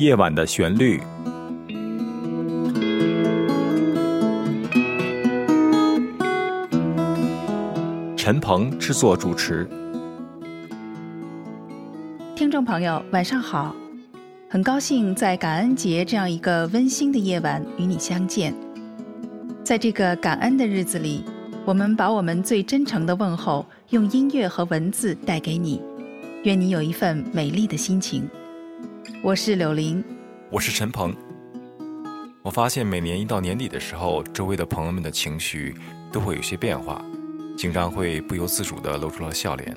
夜晚的旋律。陈鹏制作主持。听众朋友，晚上好！很高兴在感恩节这样一个温馨的夜晚与你相见。在这个感恩的日子里，我们把我们最真诚的问候用音乐和文字带给你。愿你有一份美丽的心情。我是柳林，我是陈鹏。我发现每年一到年底的时候，周围的朋友们的情绪都会有些变化。经常会不由自主地露出了笑脸，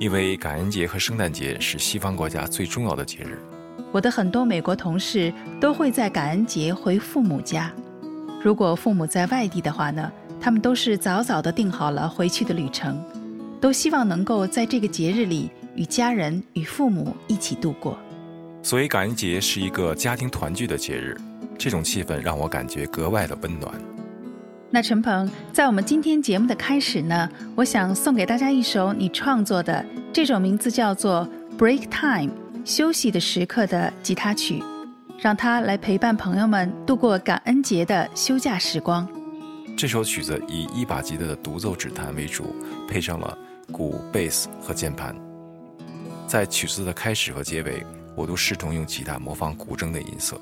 因为感恩节和圣诞节是西方国家最重要的节日。我的很多美国同事都会在感恩节回父母家，如果父母在外地的话呢，他们都是早早地定好了回去的旅程，都希望能够在这个节日里与家人与父母一起度过。所以感恩节是一个家庭团聚的节日，这种气氛让我感觉格外的温暖。那陈鹏，在我们今天节目的开始呢，我想送给大家一首你创作的这首名字叫做《Break Time》休息的时刻的吉他曲，让它来陪伴朋友们度过感恩节的休假时光。这首曲子以一把吉他的独奏指弹为主，配上了鼓、贝斯和键盘。在曲子的开始和结尾，我都试图用吉他模仿古筝的音色。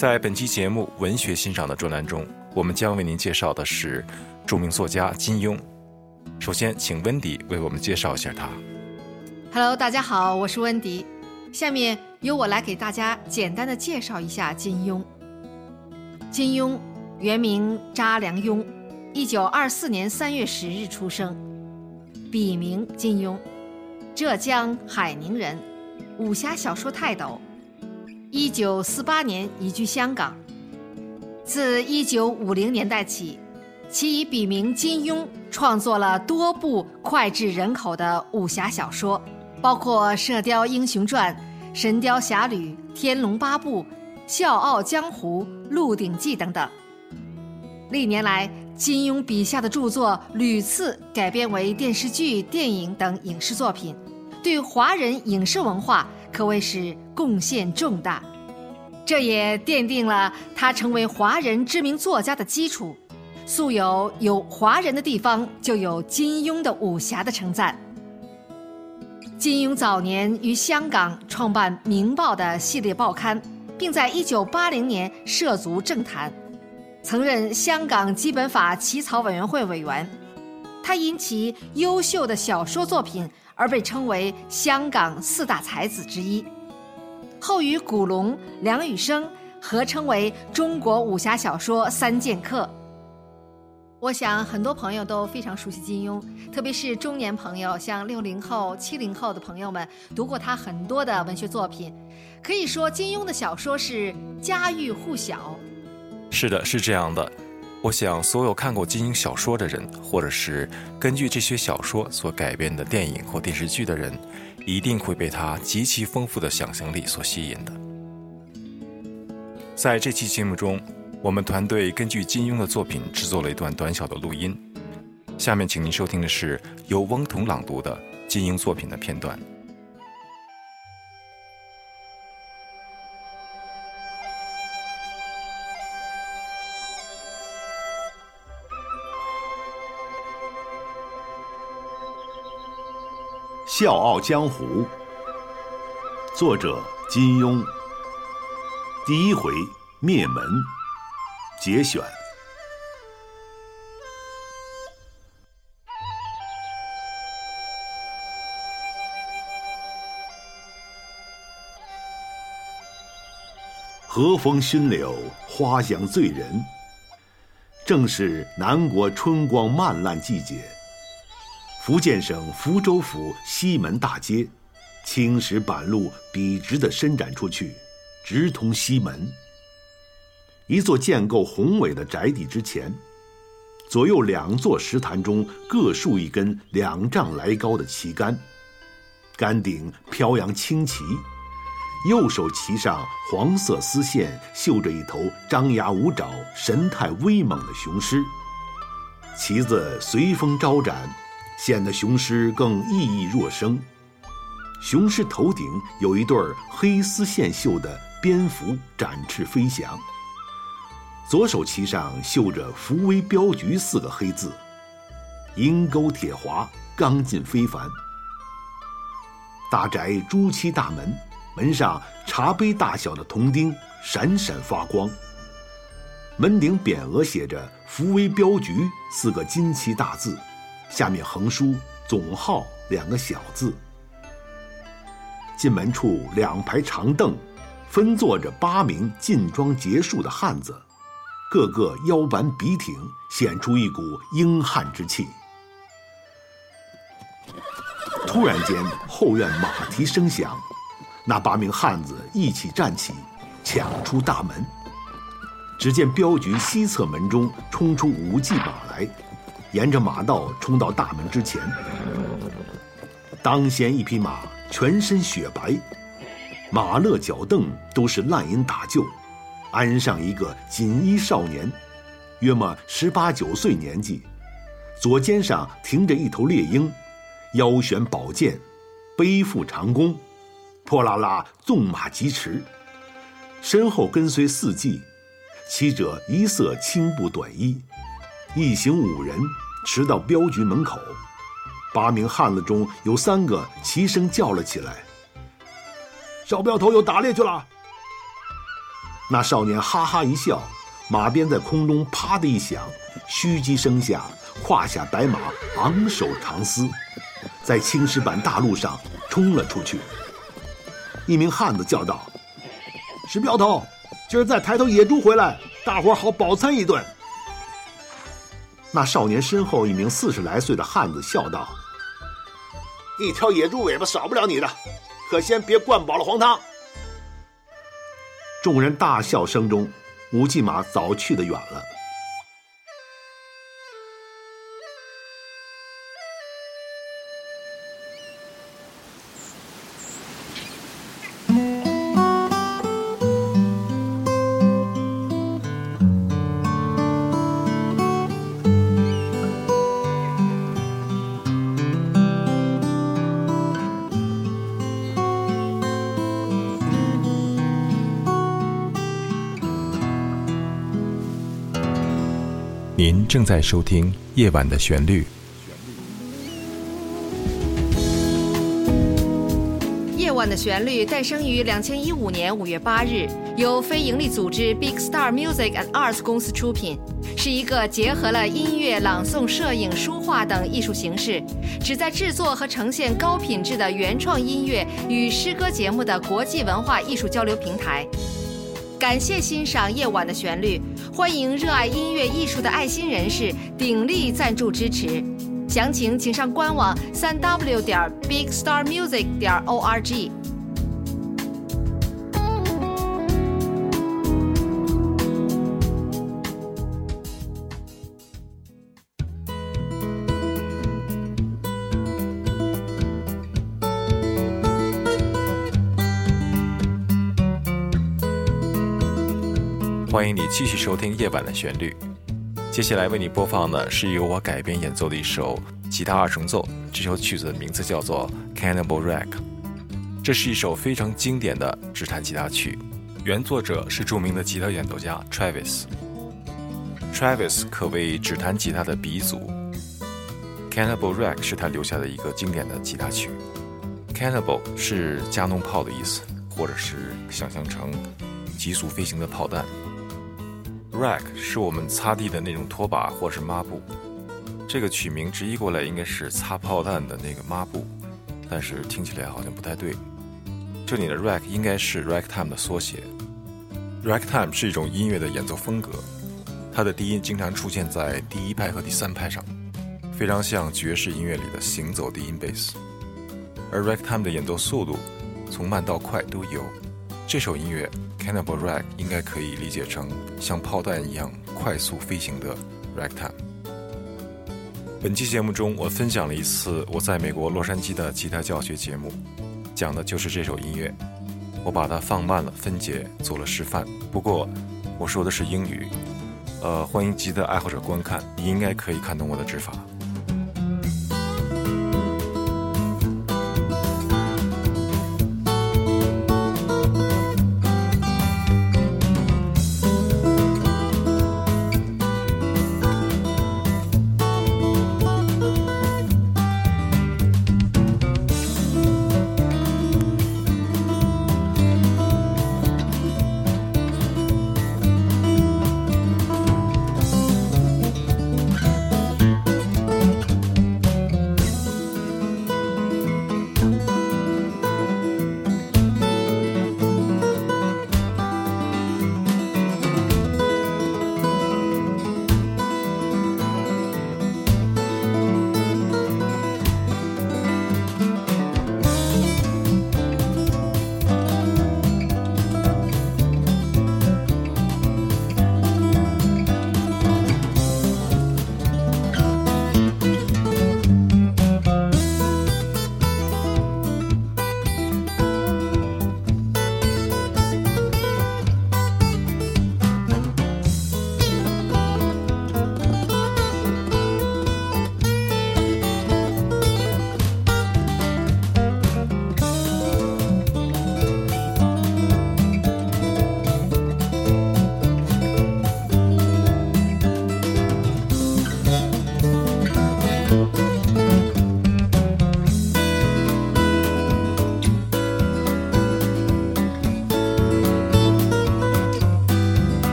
在本期节目文学欣赏的专栏中，我们将为您介绍的是著名作家金庸。首先，请温迪为我们介绍一下他。Hello，大家好，我是温迪。下面由我来给大家简单的介绍一下金庸。金庸原名查良镛，一九二四年三月十日出生，笔名金庸，浙江海宁人，武侠小说泰斗。一九四八年移居香港。自1950年代起，其以笔名金庸创作了多部脍炙人口的武侠小说，包括《射雕英雄传》《神雕侠侣》《天龙八部》《笑傲江湖》《鹿鼎记》等等。历年来，金庸笔下的著作屡次改编为电视剧、电影等影视作品，对华人影视文化可谓是贡献重大。这也奠定了他成为华人知名作家的基础。素有“有华人的地方就有金庸的武侠”的称赞。金庸早年于香港创办《明报》的系列报刊，并在1980年涉足政坛，曾任香港基本法起草委员会委员。他因其优秀的小说作品而被称为香港四大才子之一。后与古龙、梁羽生合称为中国武侠小说三剑客。我想很多朋友都非常熟悉金庸，特别是中年朋友，像六零后、七零后的朋友们，读过他很多的文学作品。可以说，金庸的小说是家喻户晓。是的，是这样的。我想，所有看过金庸小说的人，或者是根据这些小说所改编的电影或电视剧的人，一定会被他极其丰富的想象力所吸引的。在这期节目中。我们团队根据金庸的作品制作了一段短小的录音，下面请您收听的是由翁同朗读的金庸作品的片段。《笑傲江湖》，作者金庸，第一回灭门。节选。和风熏柳，花香醉人。正是南国春光漫烂季节。福建省福州府西门大街，青石板路笔直的伸展出去，直通西门。一座建构宏伟的宅邸之前，左右两座石坛中各竖一根两丈来高的旗杆，杆顶飘扬青旗，右手旗上黄色丝线绣着一头张牙舞爪、神态威猛的雄狮，旗子随风招展，显得雄狮更熠熠若生。雄狮头顶有一对黑丝线绣的蝙蝠展翅飞翔。左手旗上绣着“福威镖局”四个黑字，银钩铁滑，刚劲非凡。大宅朱漆大门，门上茶杯大小的铜钉闪闪发光。门顶匾额写着“福威镖局”四个金漆大字，下面横书“总号”两个小字。进门处两排长凳，分坐着八名劲装结束的汉子。个个腰板笔挺，显出一股英汉之气。突然间，后院马蹄声响，那八名汉子一起站起，抢出大门。只见镖局西侧门中冲出五骑马来，沿着马道冲到大门之前。当先一匹马，全身雪白，马勒脚凳都是烂银打旧。安上一个锦衣少年，约莫十八九岁年纪，左肩上停着一头猎鹰，腰悬宝剑，背负长弓，破啦啦纵马疾驰，身后跟随四骑，骑者一色青布短衣，一行五人驰到镖局门口，八名汉子中有三个齐声叫了起来：“小镖头又打猎去了。”那少年哈哈一笑，马鞭在空中啪的一响，虚击声下，胯下白马昂首长嘶，在青石板大路上冲了出去。一名汉子叫道：“石镖头，今儿再抬头野猪回来，大伙好饱餐一顿。”那少年身后一名四十来岁的汉子笑道：“一条野猪尾巴少不了你的，可先别灌饱了黄汤。”众人大笑声中，吴骑马早去得远了。您正在收听《夜晚的旋律》。《夜晚的旋律》诞生于两千一五年五月八日，由非营利组织 Big Star Music and Arts 公司出品，是一个结合了音乐、朗诵、摄影、书画等艺术形式，旨在制作和呈现高品质的原创音乐与诗歌节目的国际文化艺术交流平台。感谢欣赏《夜晚的旋律》，欢迎热爱音乐艺术的爱心人士鼎力赞助支持。详情请上官网三 w 点 bigstarmusic 点 org。欢迎你继续收听《夜晚的旋律》。接下来为你播放的是由我改编演奏的一首吉他二重奏。这首曲子的名字叫做《Cannibal Rack》。这是一首非常经典的指弹吉他曲，原作者是著名的吉他演奏家 Travis。Travis 可谓指弹吉他的鼻祖。Cannibal Rack 是他留下的一个经典的吉他曲。Cannibal 是加农炮的意思，或者是想象成急速飞行的炮弹。Rack 是我们擦地的那种拖把或是抹布，这个曲名直译过来应该是擦炮弹的那个抹布，但是听起来好像不太对。这里的 Rack 应该是 Ragtime 的缩写。Ragtime 是一种音乐的演奏风格，它的低音经常出现在第一拍和第三拍上，非常像爵士音乐里的行走低音贝斯。而 Ragtime 的演奏速度从慢到快都有。这首音乐。Cannibal Rack 应该可以理解成像炮弹一样快速飞行的 Ragtime。本期节目中，我分享了一次我在美国洛杉矶的吉他教学节目，讲的就是这首音乐。我把它放慢了分解，做了示范。不过我说的是英语，呃，欢迎吉他爱好者观看，你应该可以看懂我的指法。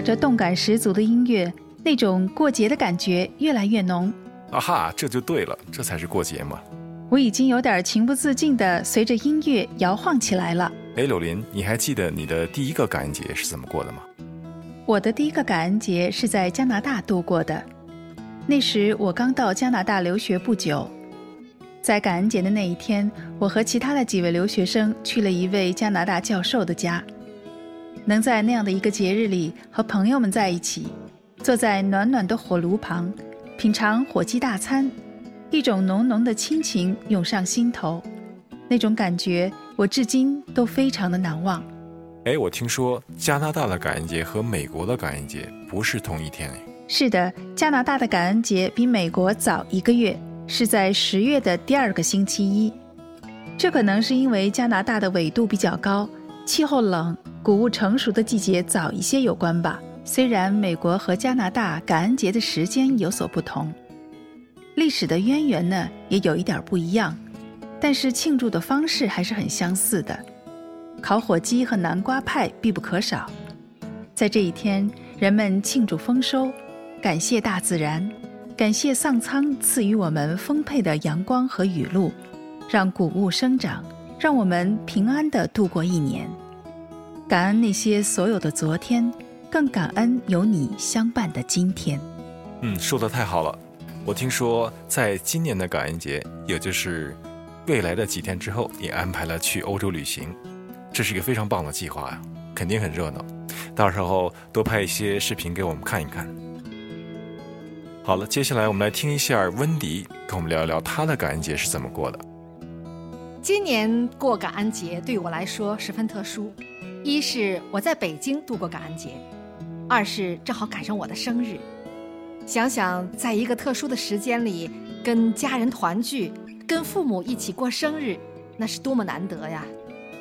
着这动感十足的音乐，那种过节的感觉越来越浓。啊哈，这就对了，这才是过节嘛！我已经有点情不自禁地随着音乐摇晃起来了。哎，柳林，你还记得你的第一个感恩节是怎么过的吗？我的第一个感恩节是在加拿大度过的，那时我刚到加拿大留学不久。在感恩节的那一天，我和其他的几位留学生去了一位加拿大教授的家。能在那样的一个节日里和朋友们在一起，坐在暖暖的火炉旁，品尝火鸡大餐，一种浓浓的亲情涌上心头，那种感觉我至今都非常的难忘。哎，我听说加拿大的感恩节和美国的感恩节不是同一天哎。是的，加拿大的感恩节比美国早一个月。是在十月的第二个星期一，这可能是因为加拿大的纬度比较高，气候冷，谷物成熟的季节早一些有关吧。虽然美国和加拿大感恩节的时间有所不同，历史的渊源呢也有一点不一样，但是庆祝的方式还是很相似的，烤火鸡和南瓜派必不可少。在这一天，人们庆祝丰收，感谢大自然。感谢上苍赐予我们丰沛的阳光和雨露，让谷物生长，让我们平安地度过一年。感恩那些所有的昨天，更感恩有你相伴的今天。嗯，说的太好了。我听说，在今年的感恩节，也就是未来的几天之后，你安排了去欧洲旅行，这是一个非常棒的计划呀，肯定很热闹。到时候多拍一些视频给我们看一看。好了，接下来我们来听一下温迪跟我们聊一聊他的感恩节是怎么过的。今年过感恩节对我来说十分特殊，一是我在北京度过感恩节，二是正好赶上我的生日。想想在一个特殊的时间里跟家人团聚，跟父母一起过生日，那是多么难得呀！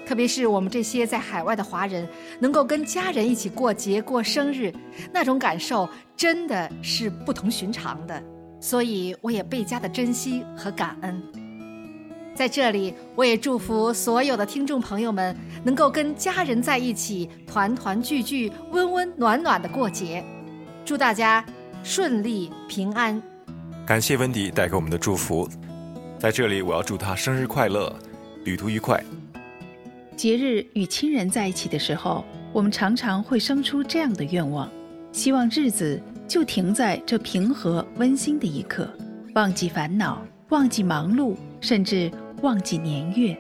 特别是我们这些在海外的华人，能够跟家人一起过节、过生日，那种感受真的是不同寻常的。所以我也倍加的珍惜和感恩。在这里，我也祝福所有的听众朋友们能够跟家人在一起，团团聚聚、温温暖暖的过节。祝大家顺利平安。感谢温迪带给我们的祝福，在这里我要祝他生日快乐，旅途愉快。节日与亲人在一起的时候，我们常常会生出这样的愿望：希望日子就停在这平和温馨的一刻，忘记烦恼，忘记忙碌，甚至忘记年月。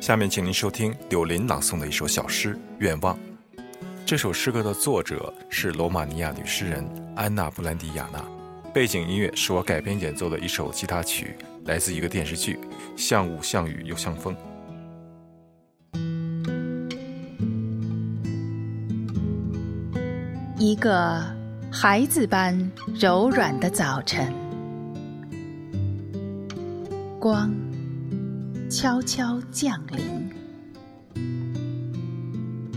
下面，请您收听柳林朗诵的一首小诗《愿望》。这首诗歌的作者是罗马尼亚女诗人安娜·布兰迪亚娜。背景音乐是我改编演奏的一首吉他曲，来自一个电视剧《像雾像雨又像风》。一个孩子般柔软的早晨，光悄悄降临，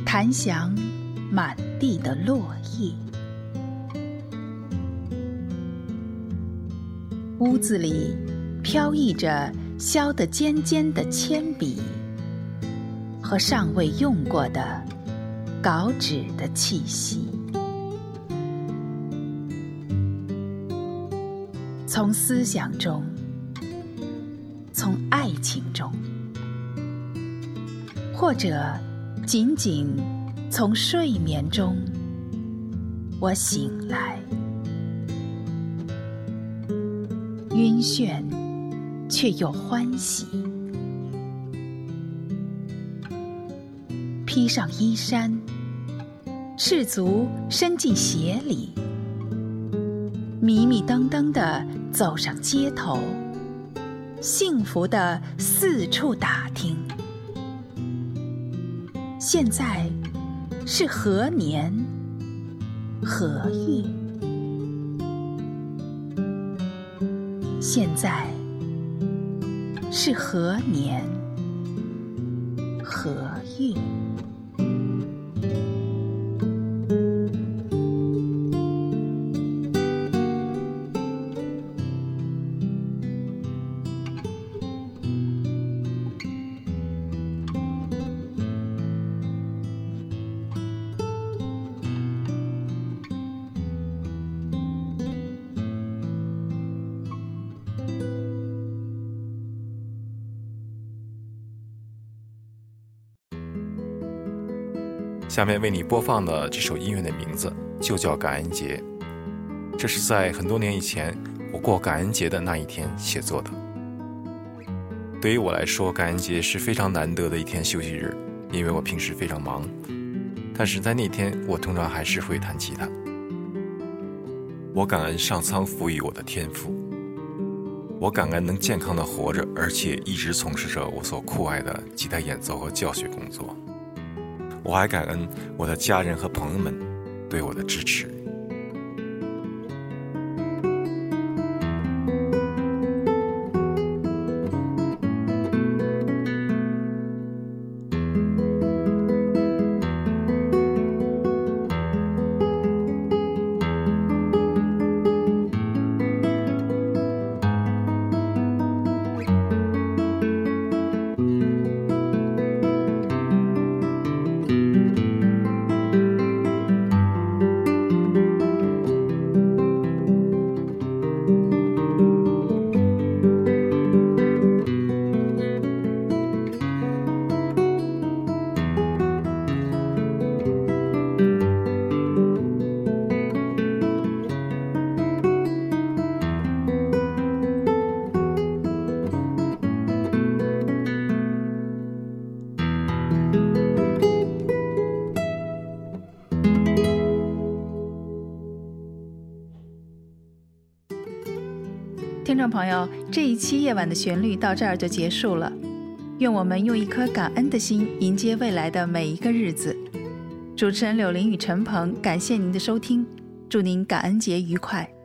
弹响满地的落叶。屋子里飘逸着削得尖尖的铅笔和尚未用过的稿纸的气息。从思想中，从爱情中，或者仅仅从睡眠中，我醒来，晕眩却又欢喜，披上衣衫，赤足伸进鞋里。迷迷瞪瞪地走上街头，幸福的四处打听。现在是何年何月？现在是何年何月？下面为你播放的这首音乐的名字就叫《感恩节》，这是在很多年以前我过感恩节的那一天写作的。对于我来说，感恩节是非常难得的一天休息日，因为我平时非常忙。但是在那天，我通常还是会弹吉他。我感恩上苍赋予我的天赋，我感恩能健康的活着，而且一直从事着我所酷爱的吉他演奏和教学工作。我还感恩我的家人和朋友们对我的支持。朋友，这一期夜晚的旋律到这儿就结束了。愿我们用一颗感恩的心迎接未来的每一个日子。主持人柳林与陈鹏，感谢您的收听，祝您感恩节愉快。